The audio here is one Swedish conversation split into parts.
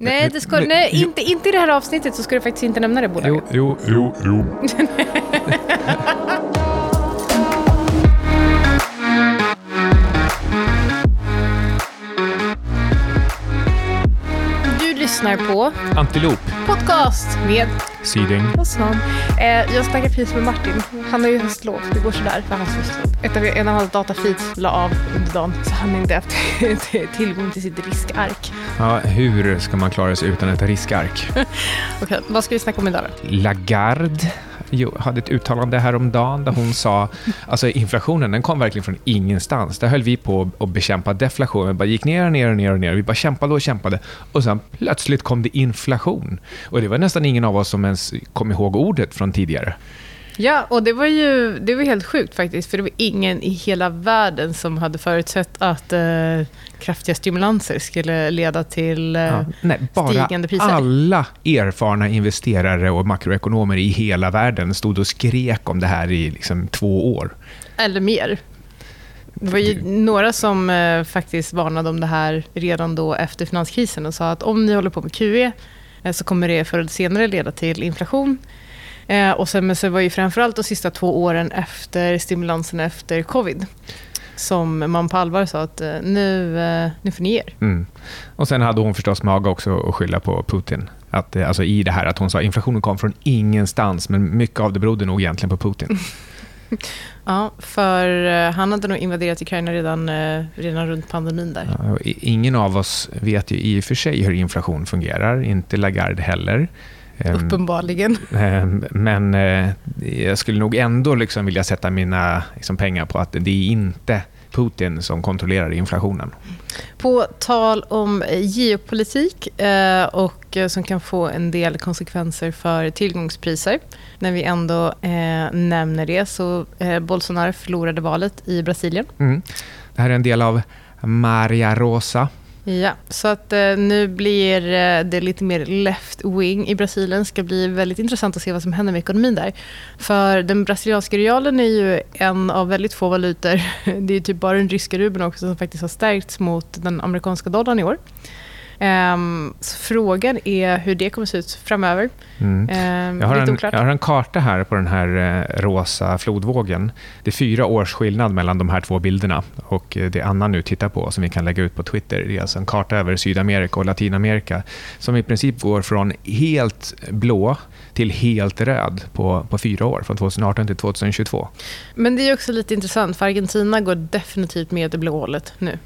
Nej, det ska, nej inte, inte i det här avsnittet så ska du faktiskt inte nämna det bolaget. Jo, jo, jo. jo. Du lyssnar på Antilop. podcast med Syding. och Svan. Eh, jag snackar precis med Martin. Han har ju höstlov. Det går sådär för hans höstlov. Ett av, en av hans datafeeds la av under dagen så han har inte haft tillgång till sitt riskark. Ja, hur ska man klara sig utan ett riskark? Okej, vad ska vi snacka om idag då? Lagarde jo, hade ett uttalande häromdagen där hon sa alltså inflationen den kom verkligen från ingenstans. Där höll vi på att bekämpa deflation. Vi bara gick ner och ner och ner och ner. Vi bara kämpade och kämpade. Och sen plötsligt kom det inflation. Och det var nästan ingen av oss som ens kom ihåg ordet från tidigare. Ja, och det var ju det var helt sjukt faktiskt. För det var ingen i hela världen som hade förutsett att eh, kraftiga stimulanser skulle leda till eh, Ja, nej, bara stigande priser. alla erfarna investerare och makroekonomer i hela världen stod och skrek om det här i liksom två år. Eller mer. Det var ju några som eh, faktiskt varnade om det här redan då efter finanskrisen och sa att om ni håller på med QE så kommer det förr eller senare leda till inflation. Eh, och sen, men så var ju framförallt de sista två åren efter stimulansen efter covid som man på allvar sa att eh, nu, eh, nu får ni er. Mm. Och sen hade hon förstås mage också att skylla på Putin. Att, eh, alltså I det här att hon sa inflationen kom från ingenstans, men mycket av det berodde nog egentligen på Putin. Ja, för eh, han hade nog invaderat Ukraina redan, eh, redan runt pandemin där. Ja, Ingen av oss vet ju i och för sig hur inflation fungerar, inte Lagarde heller. Ehm, Uppenbarligen. ehm, Men eh, jag skulle nog ändå liksom vilja sätta mina liksom, pengar på att det är inte Putin som kontrollerar inflationen. På tal om geopolitik eh, och eh, som kan få en del konsekvenser för tillgångspriser. När vi ändå eh, nämner det så Bolsonaro förlorade valet i Brasilien. Mm. Det här är en del av Maria Rosa. Ja, så att eh, nu blir eh, det lite mer left-wing i Brasilien. Det ska bli väldigt intressant att se vad som händer med ekonomin där. För den brasilianska realen är ju en av väldigt få valutor. Det är ju typ bara den ryska rubeln också som faktiskt har stärkts mot den amerikanska dollarn i år. Så frågan är hur det kommer se ut framöver. Mm. Ehm, Jag har, en, jag har en karta här på den här eh, rosa flodvågen. Det är fyra års skillnad mellan de här två bilderna. Och eh, Det Anna nu tittar på, som vi kan lägga ut på Twitter, det är alltså en karta över Sydamerika och Latinamerika som i princip går från helt blå till helt röd på, på fyra år, från 2018 till 2022. Men det är också lite intressant för Argentina går definitivt med det blå hållet nu.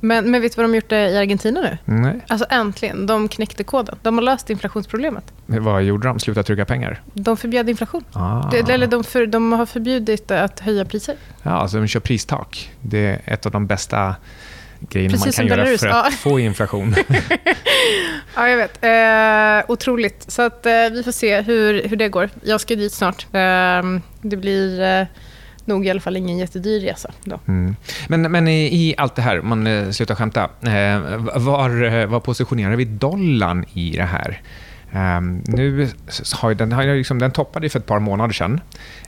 Men, men vet du vad de gjort i Argentina nu? Nej. Alltså äntligen, de knäckte koden. De har löst inflationsproblemet. Vad gjorde de? Sluta trycka pengar? De förbjöd inflation. Ah. Det, eller de, för, de har förbjudit att höja priser. Ja, alltså de kör pristak. Det är ett av de bästa grejerna Precis man kan göra Belarus, för att ja. få inflation. Ja, jag vet. Eh, otroligt. Så att, eh, vi får se hur, hur det går. Jag ska dit snart. Eh, det blir eh, nog i alla fall ingen jättedyr resa. Då. Mm. Men, men i, i allt det här, om man eh, slutar skämta, eh, var, eh, var positionerar vi dollarn i det här? Um, nu har den, har liksom, den toppade ju för ett par månader sedan.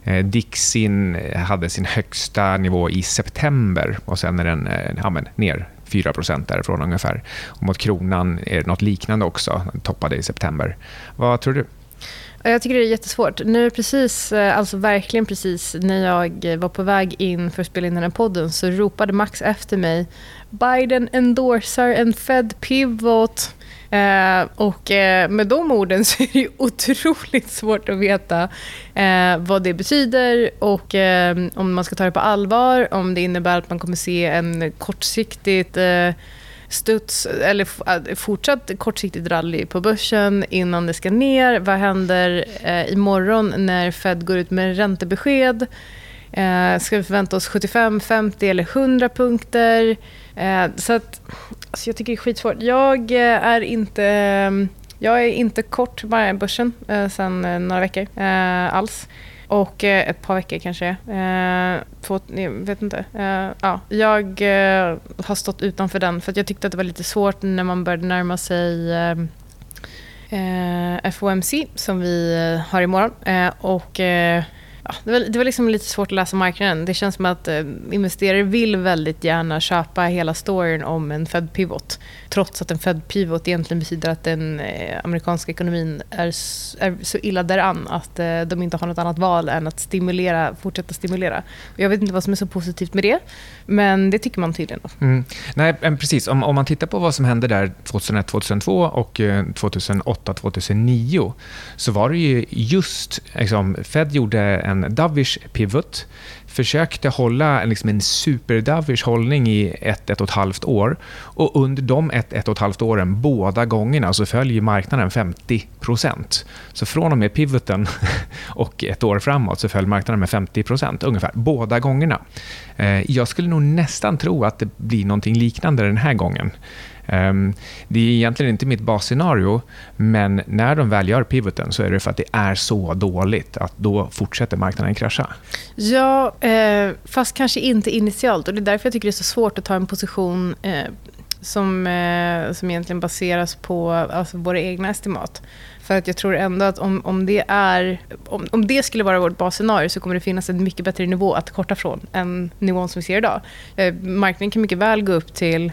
Eh, Dixin eh, hade sin högsta nivå i september och sen är den eh, ja, men, ner 4 därifrån ungefär. Och mot kronan är det något liknande också, den toppade i september. Vad tror du? Jag tycker det är jättesvårt. Nu precis, eh, alltså verkligen precis när jag eh, var på väg in för att spela in den här podden så ropade Max efter mig Biden endorsar en Fed pivot. Eh, och eh, med de orden så är det ju otroligt svårt att veta eh, vad det betyder och eh, om man ska ta det på allvar, om det innebär att man kommer se en kortsiktigt eh, studs eller äh, fortsatt kortsiktigt rally på börsen innan det ska ner. Vad händer eh, imorgon när Fed går ut med räntebesked? Eh, ska vi förvänta oss 75, 50 eller 100 punkter? Eh, så att, alltså jag tycker det är skitsvårt. Jag eh, är inte... Ehm, jag är inte kort bara börsen eh, sen eh, några veckor eh, alls. Och eh, ett par veckor kanske. Eh, två, jag vet inte. Eh, ja, jag eh, har stått utanför den för att jag tyckte att det var lite svårt när man började närma sig eh, eh, FOMC som vi eh, har imorgon. Eh, och eh, det, var, det var liksom lite svårt att läsa marknaden. Det känns som att eh, investerare vill väldigt gärna köpa hela storyn om en Fed pivot. Trots att en Fed pivot egentligen betyder att den eh, amerikanska ekonomin är, är så illa däran att eh, de inte har något annat val än att stimulera, fortsätta stimulera. Och jag vet inte vad som är så positivt med det, men det tycker man tydligen. Mm. Nej, precis. Om, om man tittar på vad som hände där 2001, 2002 och eh, 2008, 2009 så var det ju just liksom, Fed gjorde en en dovish pivot, försökte hålla liksom en superdovish hållning i ett, ett och ett halvt år. Och under de ett, ett och ett halvt åren, båda gångerna, så följer marknaden 50% Så från och med pivoten och ett år framåt så föll marknaden med 50% ungefär, båda gångerna. Eh, jag skulle nog nästan tro att det blir någonting liknande den här gången. Ehm, det är egentligen inte mitt basscenario, men när de väl gör pivoten så är det för att det är så dåligt att då fortsätter marknaden krascha. Ja, eh, fast kanske inte initialt. och Det är därför jag tycker det är så svårt att ta en position eh, som, eh, som egentligen baseras på alltså, våra egna estimat. För att jag tror ändå att om, om, det är, om, om det skulle vara vårt basscenario så kommer det finnas en mycket bättre nivå att korta från än nivån som vi ser idag. marknaden kan mycket väl gå upp till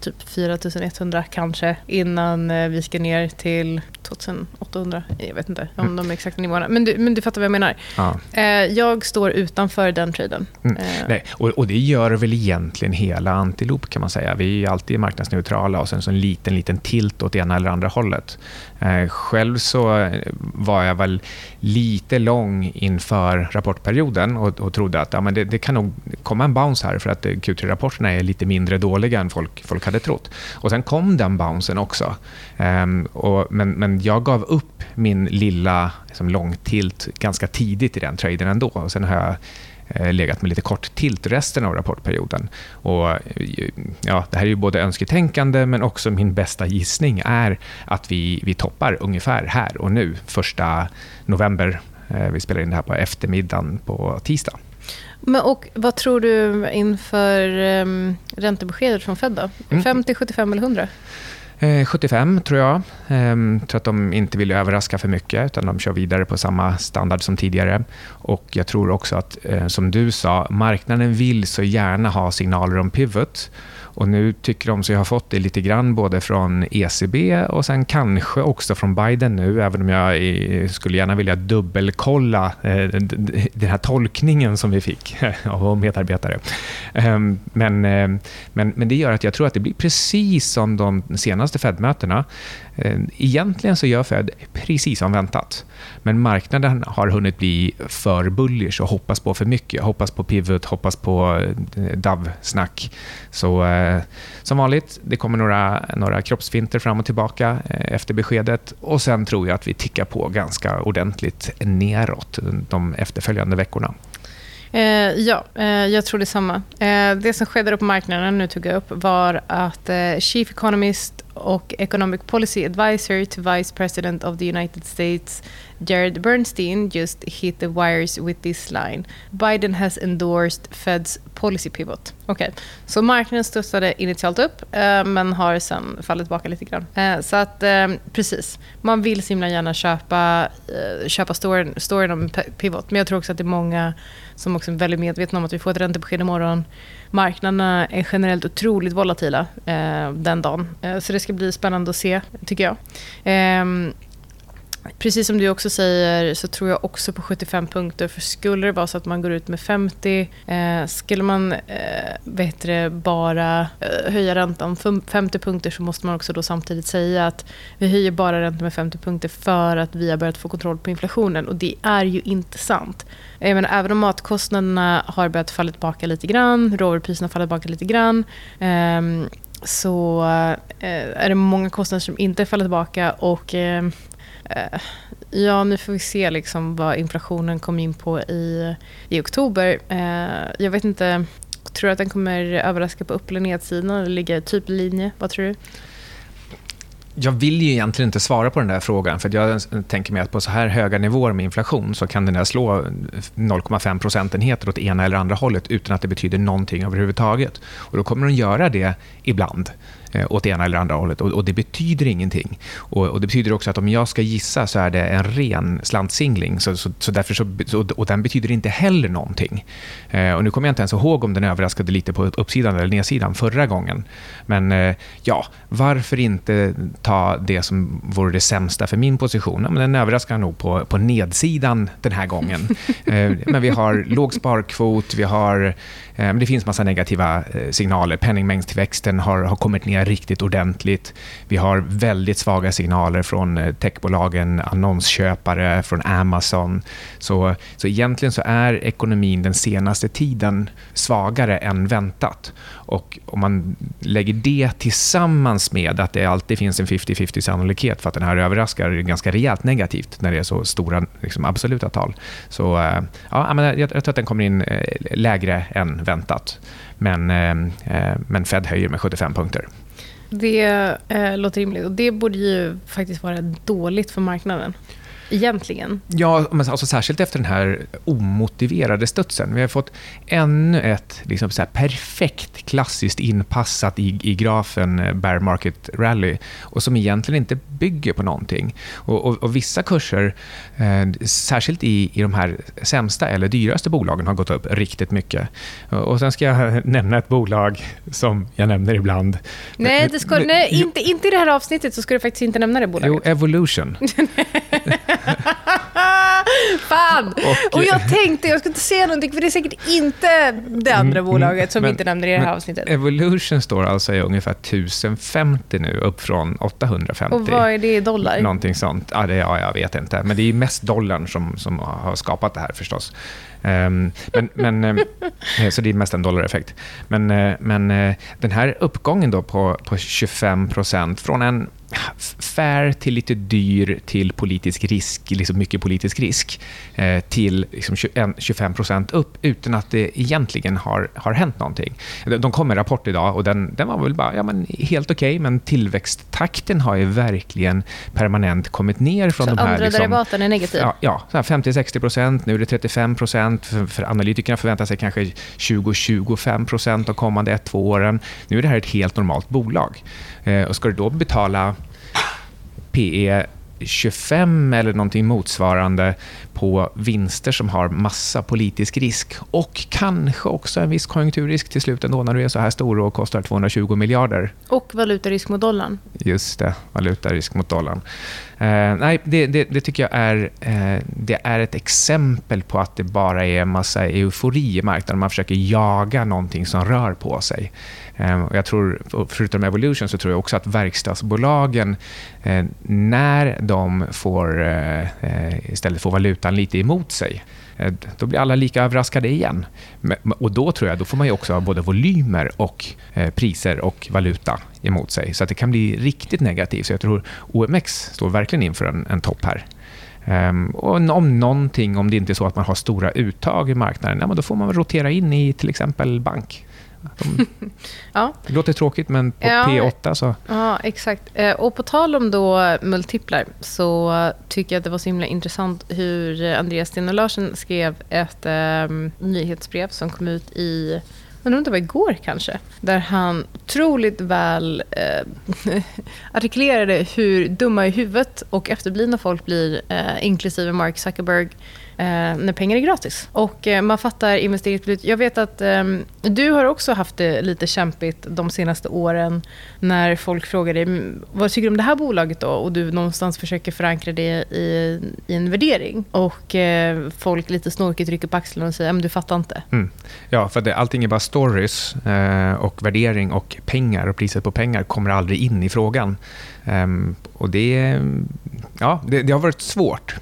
typ 4100 kanske innan eh, vi ska ner till 2800. Jag vet inte om de exakta nivåerna. Men du, men du fattar vad jag menar. Ja. Eh, jag står utanför den traden. Mm. Eh. Nej, och, och, det gör väl egentligen hela Antilop kan man säga. Vi är alltid marknadsneutrala och sen så en liten, liten tilt åt ena eller andra hållet. Själv så var jag väl lite lång inför rapportperioden och, och trodde att ja, men det, det, kan nog komma en bounce här för att Q3-rapporterna är lite mindre dåliga än folk, folk hade trott. Och Sen kom den bouncen också. Um, och, men, men jag gav upp min lilla liksom, långtilt ganska tidigt i den traden ändå. Och sen har jag eh, legat med lite kort tilt resten av rapportperioden. Och, eh, ja, det här är ju både önsketänkande men också min bästa gissning är att vi, vi toppar ungefär här och nu, första november. Eh, vi spelar in det här på eftermiddagen på tisdag. Men och vad tror du inför um, räntebeskedet från Fed? Då? Mm. 50, 75 eller 100? 75 eh, tror jag. Ehm, tror att de inte vill överraska för mycket utan de kör vidare på samma standard som tidigare. Och Jag tror också att, eh, som du sa, marknaden vill så gärna ha signaler om pivot. Och nu tycker de sig ha fått det lite grann både från ECB och sen kanske också från Biden nu, även om jag skulle gärna vilja dubbelkolla eh, den här tolkningen som vi fick av medarbetare. Ehm, men, eh, men, men det gör att jag tror att det blir precis som de senaste Fed-mötena. Ehm, egentligen så gör Fed precis som väntat. Men marknaden har hunnit bli för bullish och hoppas på för mycket. Hoppas på pivot, hoppas på eh, DAV-snack. Så eh, som vanligt, det kommer några, några kroppsfinter fram och tillbaka eh, efter beskedet. Och Sen tror jag att vi tickar på ganska ordentligt neråt de efterföljande veckorna. Eh, ja, eh, jag tror detsamma. Eh, det som skedde på marknaden, nu tog jag upp, var att eh, Chief Economist och Economic Policy Advisor to Vice President of the United States Jared Bernstein just hit the wires with this line. Biden has endorsed Feds policy pivot. Okej, okay. så marknaden studsade initialt upp eh, men har sen fallit tillbaka lite grann. Eh, så att eh, precis, man vill så himla gärna köpa, eh, köpa storyn, storyn om pivot. Men jag tror också att det är många som också är väldigt medvetna om att vi får ett räntebesked imorgon. Marknaderna är generellt otroligt volatila eh, den dagen. Eh, så det ska bli spännande att se, tycker jag. Ehm, Precis som du också säger så tror jag också på 75 punkter. För skulle det vara så att man går ut med 50, eh, skulle man eh, bättre bara eh, höja räntan 50 punkter så måste man också då samtidigt säga att vi höjer bara räntan med 50 punkter för att vi har börjat få kontroll på inflationen. Och det är ju inte sant. Jag menar, även om matkostnaderna har börjat falla tillbaka lite grann, råvarupriserna har fallit tillbaka lite grann Eh, så eh, är det många kostnader som inte faller tillbaka. och Eh, Eh, ja, nu får vi se liksom vad inflationen kom in på i, i oktober. Eh, jag vet inte, tror du att den kommer överraska på upp eller nedsidan eller ligga typ linje? Vad tror du? Jag vill ju egentligen inte svara på den där frågan. för Jag tänker mig att på så här höga nivåer med inflation så kan den där slå 0,5 procentenheter åt ena eller andra hållet utan att det betyder någonting överhuvudtaget. Och då kommer den göra det ibland eh, åt ena eller andra hållet. Och, och det betyder ingenting. Och, och, Det betyder också att om jag ska gissa så är det en ren slantsingling. Så, så, så därför så, och den betyder inte heller någonting. Eh, och nu kommer jag inte ens ihåg om den överraskade lite på uppsidan eller nedsidan förra gången. Men eh, ja, varför inte ta det som vore det sämsta för min position? Ja, men den överraskar nog på, på nedsidan den här gången. eh, men vi har låg sparkvot, vi har Eh, det finns massa negativa eh, signaler. Penningmängdstillväxten har, har kommit ner riktigt ordentligt. Vi har väldigt svaga signaler från eh, techbolagen, annonsköpare, från Amazon. Så, så egentligen så är ekonomin den senaste tiden svagare än väntat. Och om man lägger det tillsammans med att det alltid finns en 50-50 sannolikhet för att den här överraskar ganska rejält negativt när det är så stora liksom, absoluta tal. Så eh, ja, jag, jag tror att den kommer in eh, lägre än väntat. Men, men Fed höjer med 75 punkter. Det eh, låter rimligt. Och det borde ju faktiskt vara dåligt för marknaden egentligen? Ja, men alltså, särskilt efter den här omotiverade studsen. Vi har fått ännu ett liksom, så perfekt klassiskt inpassat i, i grafen eh, bear market rally och som egentligen inte bygger på någonting. Och, och, och vissa kurser, eh, särskilt i, i de här sämsta eller dyraste bolagen, har gått upp riktigt mycket. Och Sen ska jag nämna ett bolag som jag nämner ibland. Nej, det ska, nej inte, inte i det här avsnittet så ska du faktiskt inte nämna det bolaget. Jo, Evolution. Fan! Och, och, jag tänkte, jag ska inte säga någonting, för det är säkert inte det andra mm, bolaget som men, vi inte nämner i det här avsnittet. Evolution står alltså i ungefär 1050 nu, upp från 850. Och vad är det i dollar? Någonting sånt. Ja, det, ja, jag vet inte. Men det är mest dollarn som, som har skapat det här förstås. Um, men, men, um, så det är mest en dollareffekt. Men, uh, men uh, den här uppgången då på, på 25% från en fair till lite dyr till politisk risk, liksom mycket politisk risk, eh, till liksom 25% upp utan att det egentligen har, har hänt någonting. De kom med en rapport idag och den, den var väl bara ja, men helt okej, okay, men tillväxttakten har ju verkligen permanent kommit ner från så de här... andra liksom, derivaten är negativ? Ja, ja 50-60% nu är det 35 för, för analytikerna förväntar sig kanske 20-25 de kommande ett, två åren. Nu är det här ett helt normalt bolag. Eh, och ska du då betala PE 25 eller någonting motsvarande på vinster som har massa politisk risk och kanske också en viss konjunkturrisk till slut ändå när du är så här stor och kostar 220 miljarder. Och valutarisk mot dollarn. Just det, valutarisk mot dollarn. Eh, nej, det, det, det, tycker jag är, eh, det är ett exempel på att det bara är en massa eufori i marknaden. Man försöker jaga någonting som rör på sig. Eh, jag tror, förutom Evolution så tror jag också att verkstadsbolagen, eh, när de får, eh, eh istället får valutan lite emot sig, Eh, då blir alla lika överraskade igen. Och Då tror jag då får man också ha både volymer och eh, priser och valuta emot sig. Så att det kan bli riktigt negativt. Så jag tror OMX står verkligen inför en, en topp här. Um, och om någonting, om det inte är så att man har stora uttag i marknaden, ja, då får man rotera in i till exempel bank. De, ja. Det låter tråkigt, men på ja, P8 så... Ja, exakt. Eh, och på tal om då multiplar så tycker jag att det var så himla intressant hur Andreas Sten Larsen skrev ett um, nyhetsbrev som kom ut i undrar om det var igår kanske, där han otroligt väl eh, artikulerade hur dumma i huvudet och efterblivna folk blir, eh, inklusive Mark Zuckerberg, Eh, när pengar är gratis. Och eh, man fattar investeringsbeslut. Jag vet att eh, du har också haft det lite kämpigt de senaste åren när folk frågar dig vad tycker du om det här bolaget då? Och du någonstans försöker förankra det i, i en värdering. Och eh, folk lite snorkigt rycker på axlarna och säger att du fattar inte. Mm. Ja, för det, allting är bara stories eh, och värdering och pengar och priset på pengar kommer aldrig in i frågan. Um, och det, ja, det, det, har varit svårt.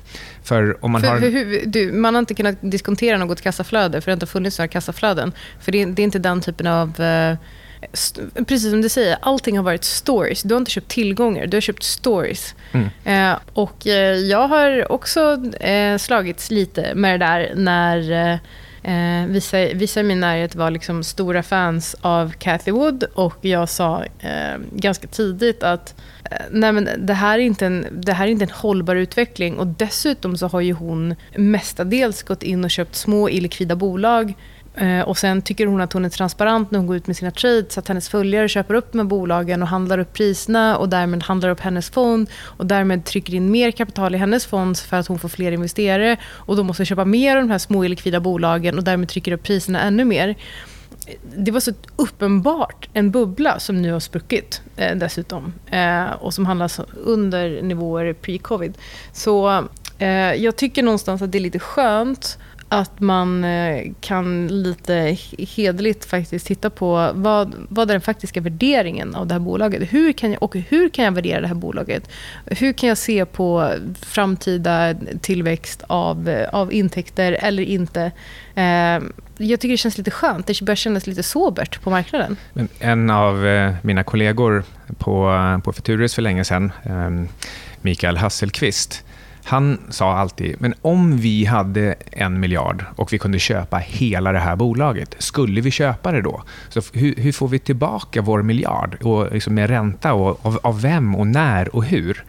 För om man, för, har... Hur, du, man har inte kunnat diskontera något kassaflöde, för det har inte funnits några kassaflöden. För det, det är inte den typen av... Eh, precis som du säger, allting har varit stories. Du har inte köpt tillgångar, du har köpt stories. Mm. Eh, och eh, jag har också eh, slagits lite med det där när eh, vissa, vissa i min närhet var liksom stora fans av Cathy Wood och jag sa eh, ganska tidigt att eh, nej men det, här är inte en, det här är inte en hållbar utveckling och dessutom så har ju hon mestadels gått in och köpt små illikvida bolag Eh, och Sen tycker hon att hon är transparent när hon går ut med sina trades. Att hennes följare köper upp med bolagen och handlar upp priserna och därmed handlar upp hennes fond och därmed trycker in mer kapital i hennes fond för att hon får fler investerare. och Då måste köpa mer av de här små likvida bolagen och därmed trycker upp priserna ännu mer det var så uppenbart en bubbla som nu har spruckit eh, dessutom. Eh, och som handlas under nivåer pre-covid. Så eh, jag tycker någonstans att det är lite skönt att man eh, kan lite hederligt faktiskt titta på vad, vad är den faktiska värderingen av det här bolaget. Hur kan jag, och hur kan jag värdera det här bolaget? Hur kan jag se på framtida tillväxt av, av intäkter eller inte? Eh, jag tycker det känns lite skönt. Det börjar kännas lite sobert på marknaden. En av eh, mina kollegor på, på Futurus för länge sedan, eh, Mikael Hasselqvist, han sa alltid, men om vi hade en miljard och vi kunde köpa hela det här bolaget, skulle vi köpa det då? Så hur, hur får vi tillbaka vår miljard? Och liksom med ränta och av, av vem och när och hur?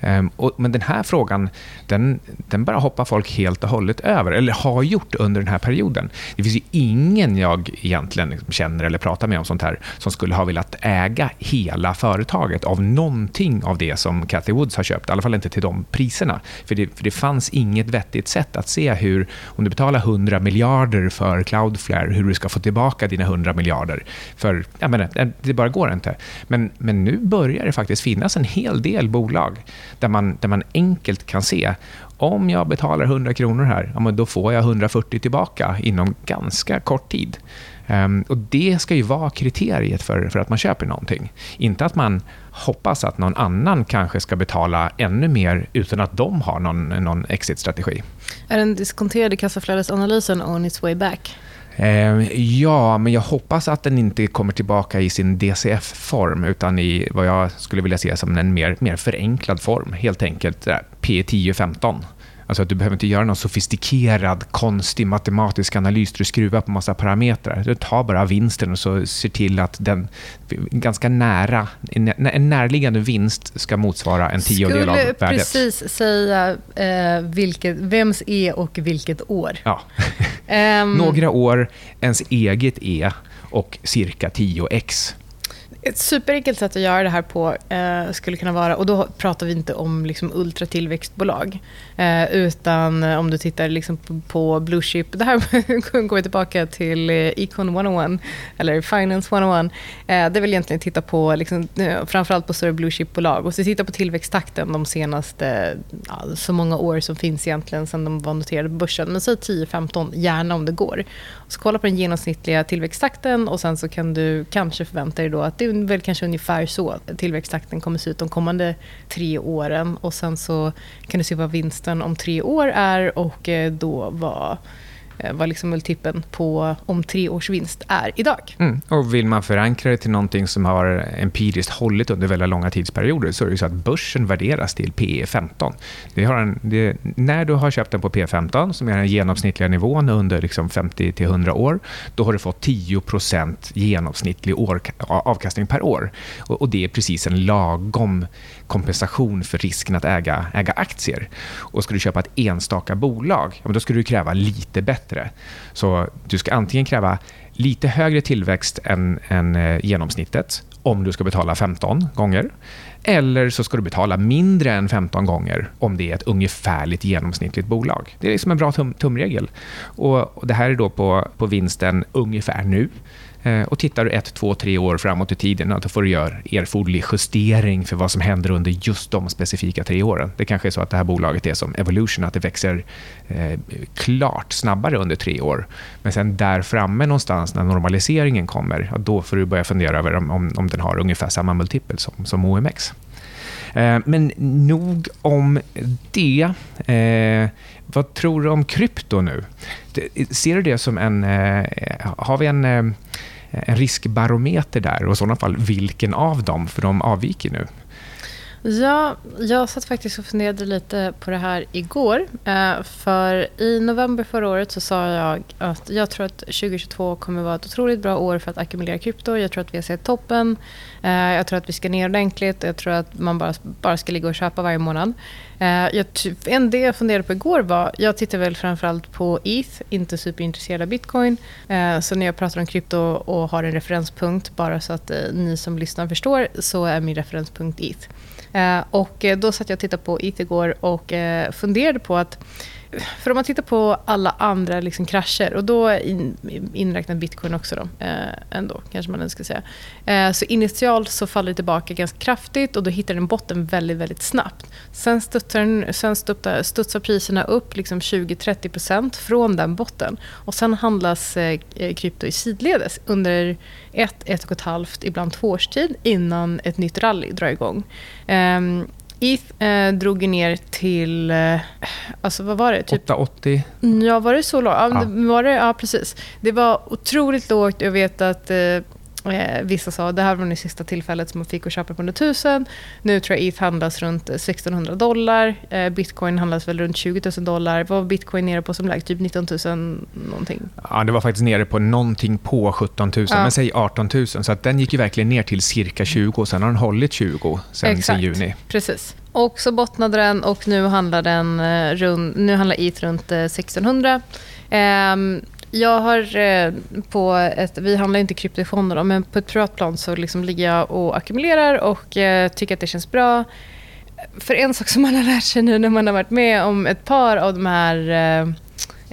Ehm, men den här frågan, den, den bara hoppar folk helt och hållet över, eller har gjort under den här perioden. Det finns ju ingen jag egentligen känner eller pratar med om sånt här, som skulle ha velat äga hela företaget av någonting av det som Cathy Woods har köpt, i alla fall inte till de priserna. För det, för det fanns inget vettigt sätt att se hur, om du betalar 100 miljarder för Cloudflare, hur du ska få tillbaka dina 100 miljarder. För, jag menar, det bara går inte. Men, men nu börjar det faktiskt finnas en hel del bolag där man, där man enkelt kan se om jag betalar 100 kronor här, ja, då får jag 140 tillbaka inom ganska kort tid. Um, och Det ska ju vara kriteriet för, för att man köper någonting. Inte att man hoppas att någon annan kanske ska betala ännu mer utan att de har någon, någon exit-strategi. Är den diskonterade kassaflödesanalysen on its way back? Eh, ja, men jag hoppas att den inte kommer tillbaka i sin DCF-form utan i vad jag skulle vilja se som en mer, mer förenklad form. Helt enkelt eh, P10-15. Alltså att du behöver inte göra någon sofistikerad, konstig matematisk analys där du skruvar på massa parametrar. Du tar bara vinsten och så ser till att den ganska nära, en närliggande vinst ska motsvara en tiondel av värdet. Skulle precis säga eh, vilket, vems E och vilket år. Ja. um, Några år, ens eget E och cirka 10x. Ett superenkelt sätt att göra det här på eh, skulle kunna vara, och då pratar vi inte om liksom ultratillväxtbolag, eh, utan eh, om du tittar liksom på, på Blue Chip, det här går vi tillbaka till eh, Econ 101, eller Finance 101. Eh, det vill egentligen titta på, liksom, eh, framförallt på större Blue Chip-bolag, och så titta på tillväxttakten de senaste, ja, så många år som finns egentligen sedan de var noterade på börsen, men säg 10-15, gärna om det går. Så kolla på den genomsnittliga tillväxttakten och sen så kan du kanske förvänta dig då att det är väl kanske ungefär så tillväxttakten kommer se ut de kommande tre åren. Och sen så kan du se vad vinsten om tre år är och eh, då vad Eh, vad liksom multipeln på om tre års vinst är idag. Mm. Och Vill man förankra det till någonting som har empiriskt hållit under väldigt långa tidsperioder så är det så att börsen värderas till P 15. Det har en, det, när du har köpt den på P 15, som är den genomsnittliga nivån under liksom 50-100 år, då har du fått 10% genomsnittlig år, avkastning per år. Och, och, Det är precis en lagom kompensation för risken att äga, äga aktier. Och Ska du köpa ett enstaka bolag, ja, då ska du kräva lite bättre bättre. Så du ska antingen kräva lite högre tillväxt än, än eh, genomsnittet om du ska betala 15 gånger. Eller så ska du betala mindre än 15 gånger om det är ett ungefärligt genomsnittligt bolag. Det är liksom en bra tum tumregel. Och, och, det här är då på, på vinsten ungefär nu. Eh, och tittar du ett, två, tre år framåt i tiden, då får du göra erforderlig justering för vad som händer under just de specifika tre åren. Det kanske är så att det här bolaget är som Evolution, att det växer eh, klart snabbare under tre år. Men sen där framme någonstans, när normaliseringen kommer, då får du börja fundera över om, om, om den har ungefär samma multipel som, som OMX. Eh, men nog om det. Eh, vad tror du om krypto nu? Ser du det som en... Eh, har vi en eh, en riskbarometer där och i sådana fall vilken av dem? För de avviker nu. Ja, jag satt faktiskt och funderade lite på det här igår. Eh, för i november förra året så sa jag att jag tror att 2022 kommer vara ett otroligt bra år för att ackumulera krypto. Jag tror att vi har sett toppen. Eh, jag tror att vi ska ner ordentligt. Jag tror att man bara, bara ska ligga och köpa varje månad. Eh, jag, en det jag funderade på igår var, jag tittar väl framförallt på ETH, inte superintresserad av bitcoin. Så när jag pratar om krypto och har en referenspunkt, bara så att ni som lyssnar förstår, så är min referenspunkt ETH. Eh, och eh, då satt jag och tittade på IT igår och eh, funderade på att för om man tittar på alla andra liksom krascher, och då in, inräknat bitcoin också då, eh, ändå, kanske man ska säga. Eh, så initialt så faller det tillbaka ganska kraftigt och då hittar den botten väldigt, väldigt snabbt. Sen studsar, den, sen studsar, studsar priserna upp liksom 20-30% från den botten. Och sen handlas eh, eh, krypto i sidledes under ett, ett och ett halvt, ibland två års tid innan ett nytt rally drar igång. Ehm, ETH eh, drog ner till, eh, alltså vad var det? Typ, 880? Ja, var det så lågt? Ja, ja. Var det, ja, precis. Det var otroligt lågt. Jag vet att eh, Eh, vissa sa det här var det sista tillfället som man fick att köpa på under 1000. Nu tror jag ETH handlas runt 1600 dollar. Eh, bitcoin handlas väl runt 20 000 dollar. Vad var bitcoin nere på som lägst? Typ 19 000 någonting? Ja, det var faktiskt nere på någonting på 17 000, ja. men säg 18 000. Så att den gick ju verkligen ner till cirka 20 sen har den hållit 20 sen, sen juni. Precis. Och så bottnade den och nu handlar, den, eh, rund, nu handlar ETH runt 1600. Um, jag har eh, på ett, vi handlar inte kryptofonder, men på ett privatplan så liksom ligger jag och ackumulerar och eh, tycker att det känns bra. För en sak som man har lärt sig nu när man har varit med om ett par av de här eh,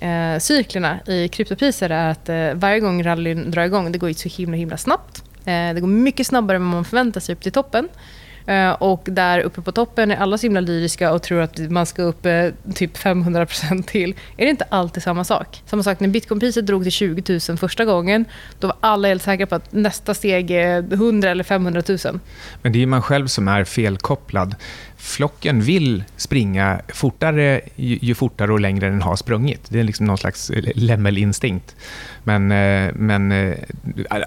eh cyklerna i kryptopriser är att eh, varje gång rallyn drar igång, det går så himla himla snabbt. Eh, det går mycket snabbare än vad man förväntar sig upp till toppen. Eh, och där uppe på toppen är alla så himla lyriska och tror att man ska upp eh, typ 500% till. Är det inte alltid samma sak? Samma sak när bitcoinpriset drog till 20 000 första gången. Då var alla helt säkra på att nästa steg är 100 eller 500 000. Men det är man själv som är felkopplad flocken vill springa fortare ju, ju, fortare och längre den har sprungit. Det är liksom någon slags lämmelinstinkt. Men, eh, men eh,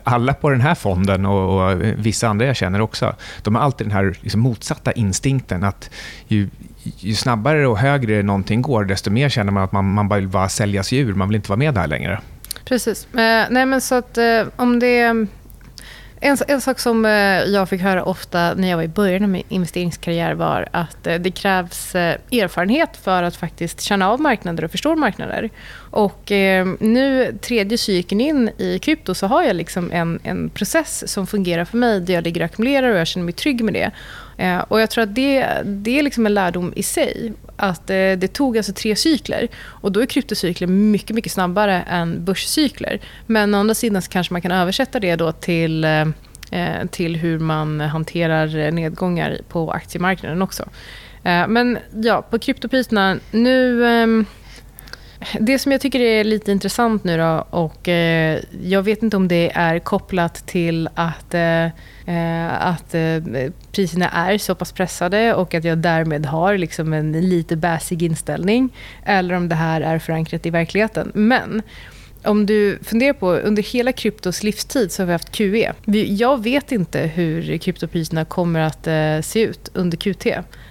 alla på den här fonden och, och, vissa andra jag känner också, de har alltid den här liksom motsatta instinkten att ju, ju snabbare och högre någonting går, desto mer känner man att man, man bara vill bara sälja sig ur. Man vill inte vara med där längre. Precis. Eh, nej, men så att eh, om det en, en sak som eh, jag fick höra ofta när jag var i början av min investeringskarriär var att eh, det krävs eh, erfarenhet för att faktiskt känna av marknader och förstå marknader. Och ehm, nu, tredje cykeln in i krypto, så har jag liksom en, en process som fungerar för mig där jag ligger och ackumulerar och jag känner mig trygg med det. Eh, och jag tror att det, det är liksom en lärdom i sig att eh, det tog alltså tre cykler. Och då är kryptocykler mycket, mycket snabbare än börscykler. Men å andra sidan så kanske man kan översätta det då till, eh, eh till hur man hanterar nedgångar på aktiemarknaden också. Eh, men ja, på kryptopriserna nu... Ehm, det som jag tycker är lite intressant nu då, och eh, jag vet inte om det är kopplat till att eh, eh, att eh, priserna är så pass pressade och att jag därmed har liksom en lite bäsig inställning. Eller om det här är förankrat i verkligheten. Men om du funderar på, under hela kryptos livstid så har vi haft QE. Jag vet inte hur kryptopriserna kommer att eh, se ut under QT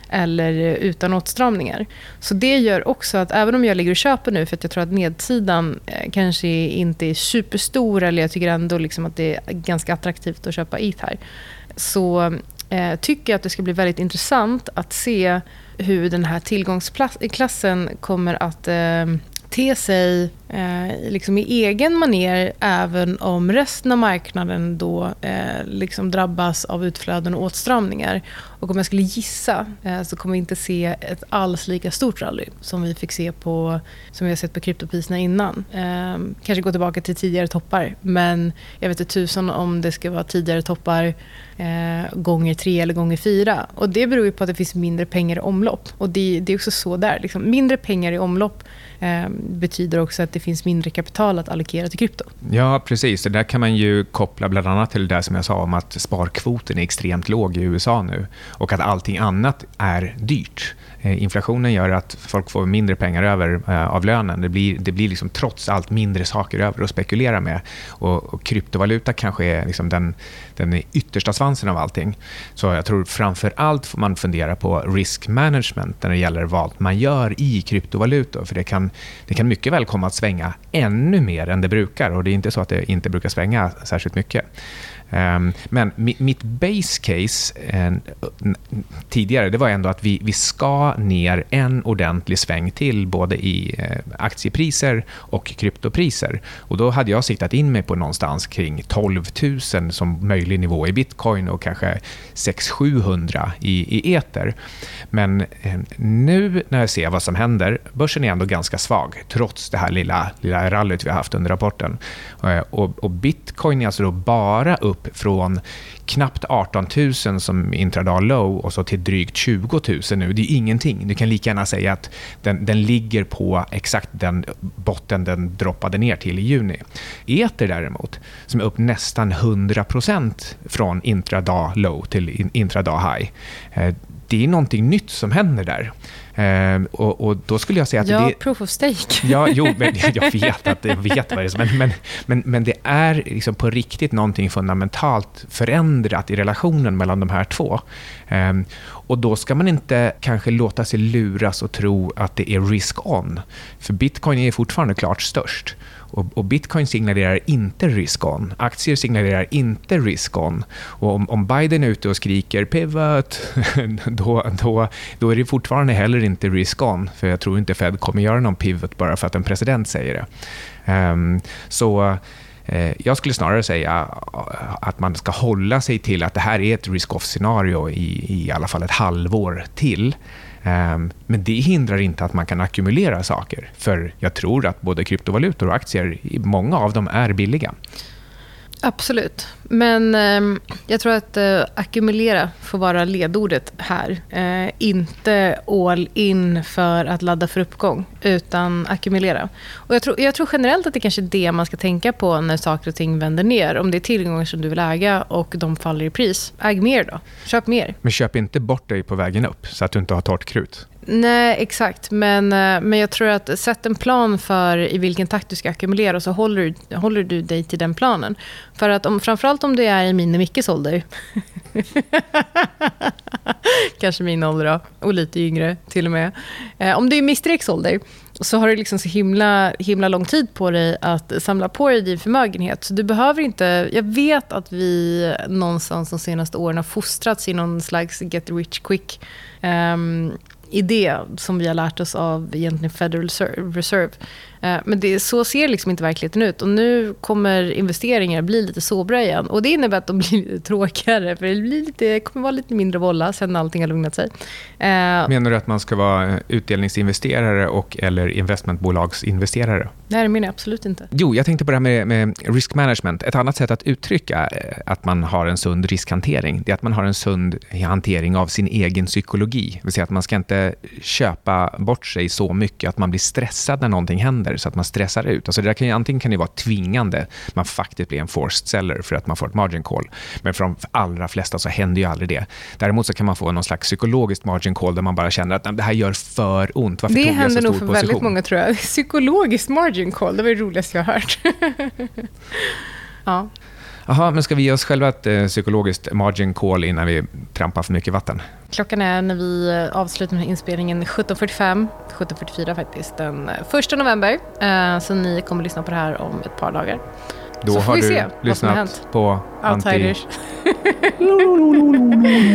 eller utan åtstramningar. Så det gör också att även om jag ligger och köper nu för att jag tror att nedsidan eh, kanske inte är superstor eller jag tycker ändå liksom att det är ganska attraktivt att köpa ETH här. Så eh, tycker jag att det ska bli väldigt intressant att se hur den här tillgångsklassen kommer att eh, bete sig eh, liksom i egen maner även om resten av marknaden då eh, liksom drabbas av utflöden och åtstramningar. Och om jag skulle gissa eh, så kommer vi inte se ett alls lika stort rally som vi fick se på, som vi har sett på kryptopriserna innan. Eh, kanske gå tillbaka till tidigare toppar, men jag vet inte tusan om det ska vara tidigare toppar eh, gånger tre eller gånger fyra. Och det beror ju på att det finns mindre pengar i omlopp. Och det, det är också så där. Liksom, mindre pengar i omlopp eh, betyder också att det finns mindre kapital att allokera till krypto. Ja, precis. Det där kan man ju koppla bland annat till det som jag sa om att sparkvoten är extremt låg i USA nu och att allting annat är dyrt. Eh, inflationen gör att folk får mindre pengar över eh, av lönen. Det blir, det blir liksom trots allt mindre saker över att spekulera med. Och, och kryptovaluta kanske är liksom den, den yttersta svansen av allting. Så jag tror framför allt får man fundera på risk management när det gäller vad man gör i kryptovalutor. För det kan, det kan mycket väl komma att svänga ännu mer än det brukar. Och det är inte så att det inte brukar svänga särskilt mycket. Ehm, men mitt base case eh, tidigare det var ändå att vi, vi ska ner en ordentlig sväng till både i eh, aktiepriser och kryptopriser. Och då hade jag siktat in mig på någonstans kring 12 000 som möjlig nivå i bitcoin och kanske 600-700 i, i ether. Men eh, nu när jag ser vad som händer, börsen är ändå ganska svag trots det här lilla, lilla rallyt vi har haft under rapporten. Och, och bitcoin är alltså då bara upp upp från knappt 18 000 som intradag low och så till drygt 20 000 nu. Det är ingenting. Du kan lika gärna säga att den, den ligger på exakt den botten den droppade ner till i juni. Eter däremot, som är upp nästan 100% från intradag low till intradag high. Eh, det är någonting nytt som händer där. Eh, och, och, då skulle jag säga att... Ja, det, proof of stake. Ja, jo, men jag vet att jag vet vad det är. Men, men, men, men det är liksom på riktigt någonting fundamentalt förändrat i relationen mellan de här två. Eh, och då ska man inte kanske låta sig luras och tro att det är risk-on. För bitcoin är fortfarande klart störst. Och, och, bitcoin signalerar inte risk-on. Aktier signalerar inte risk-on. Och om, om, Biden är ute och skriker pivot, då, då, då är det fortfarande heller inte risk-on. För jag tror inte Fed kommer göra någon pivot bara för att en president säger det. Ehm, så eh, jag skulle snarare säga eh, att man ska hålla sig till att det här är ett risk-off-scenario i, i alla fall ett halvår till. Ehm, men det hindrar inte att man kan ackumulera saker. För jag tror att både kryptovalutor och aktier, många av dem är billiga. Absolut. Men eh, jag tror att eh, ackumulera får vara ledordet här. Eh, inte all in för att ladda för uppgång, utan ackumulera. Och jag, tror, jag tror generellt att det kanske är det man ska tänka på när saker och ting vänder ner. Om det är tillgångar som du vill äga och de faller i pris, äg mer då. Köp mer. Men köp inte bort dig på vägen upp så att du inte har torrt krut. Nej, exakt. Men, eh, men jag tror att sätt en plan för i vilken takt du ska ackumulera och så håller, håller du dig till den planen. För att om, framförallt om du är i min och Mickes ålder. Kanske min ålder då, och lite yngre till och med. Eh, om du är i Mr ålder så har du liksom så himla, himla lång tid på dig att samla på dig din förmögenhet. Så du behöver inte... Jag vet att vi någonstans de senaste åren har fostrats i någon slags get rich quick um, idé som vi har lärt oss av egentligen Federal Reserve. Eh, men det, så ser liksom inte verkligheten ut. Och nu kommer investeringar bli lite sobra igen. Och det innebär att de blir lite tråkigare. För det, blir lite, kommer vara lite mindre volla sen allting har lugnat sig. Eh, menar du att man ska vara utdelningsinvesterare och eller investmentbolagsinvesterare? Nej, det menar jag absolut inte. Jo, jag tänkte på det här med, med risk management. Ett annat sätt att uttrycka eh, att man har en sund riskhantering, det är att man har en sund hantering av sin egen psykologi. Det vill säga att man ska inte köpa bort sig så mycket att man blir stressad när någonting händer, så att man stressar ut. Alltså det där kan ju, antingen kan det vara tvingande, man faktiskt blir en forced seller för att man får ett margin call. Men för de allra flesta så händer ju aldrig det. Däremot så kan man få någon slags psykologiskt margin call där man bara känner att det här gör för ont. Varför det tog händer nog för position? väldigt många tror jag. Psykologiskt margin call, det var det roligaste jag har hört. ja. Jaha, men ska vi ge oss själva ett eh, psykologiskt margin call innan vi trampar för mycket vatten? Klockan är när vi avslutar den här inspelningen 17.45, 17.44 faktiskt, den 1 eh, november. Eh, så ni kommer lyssna på det här om ett par dagar. Då så har vi du lyssnat på Outsiders. Anti...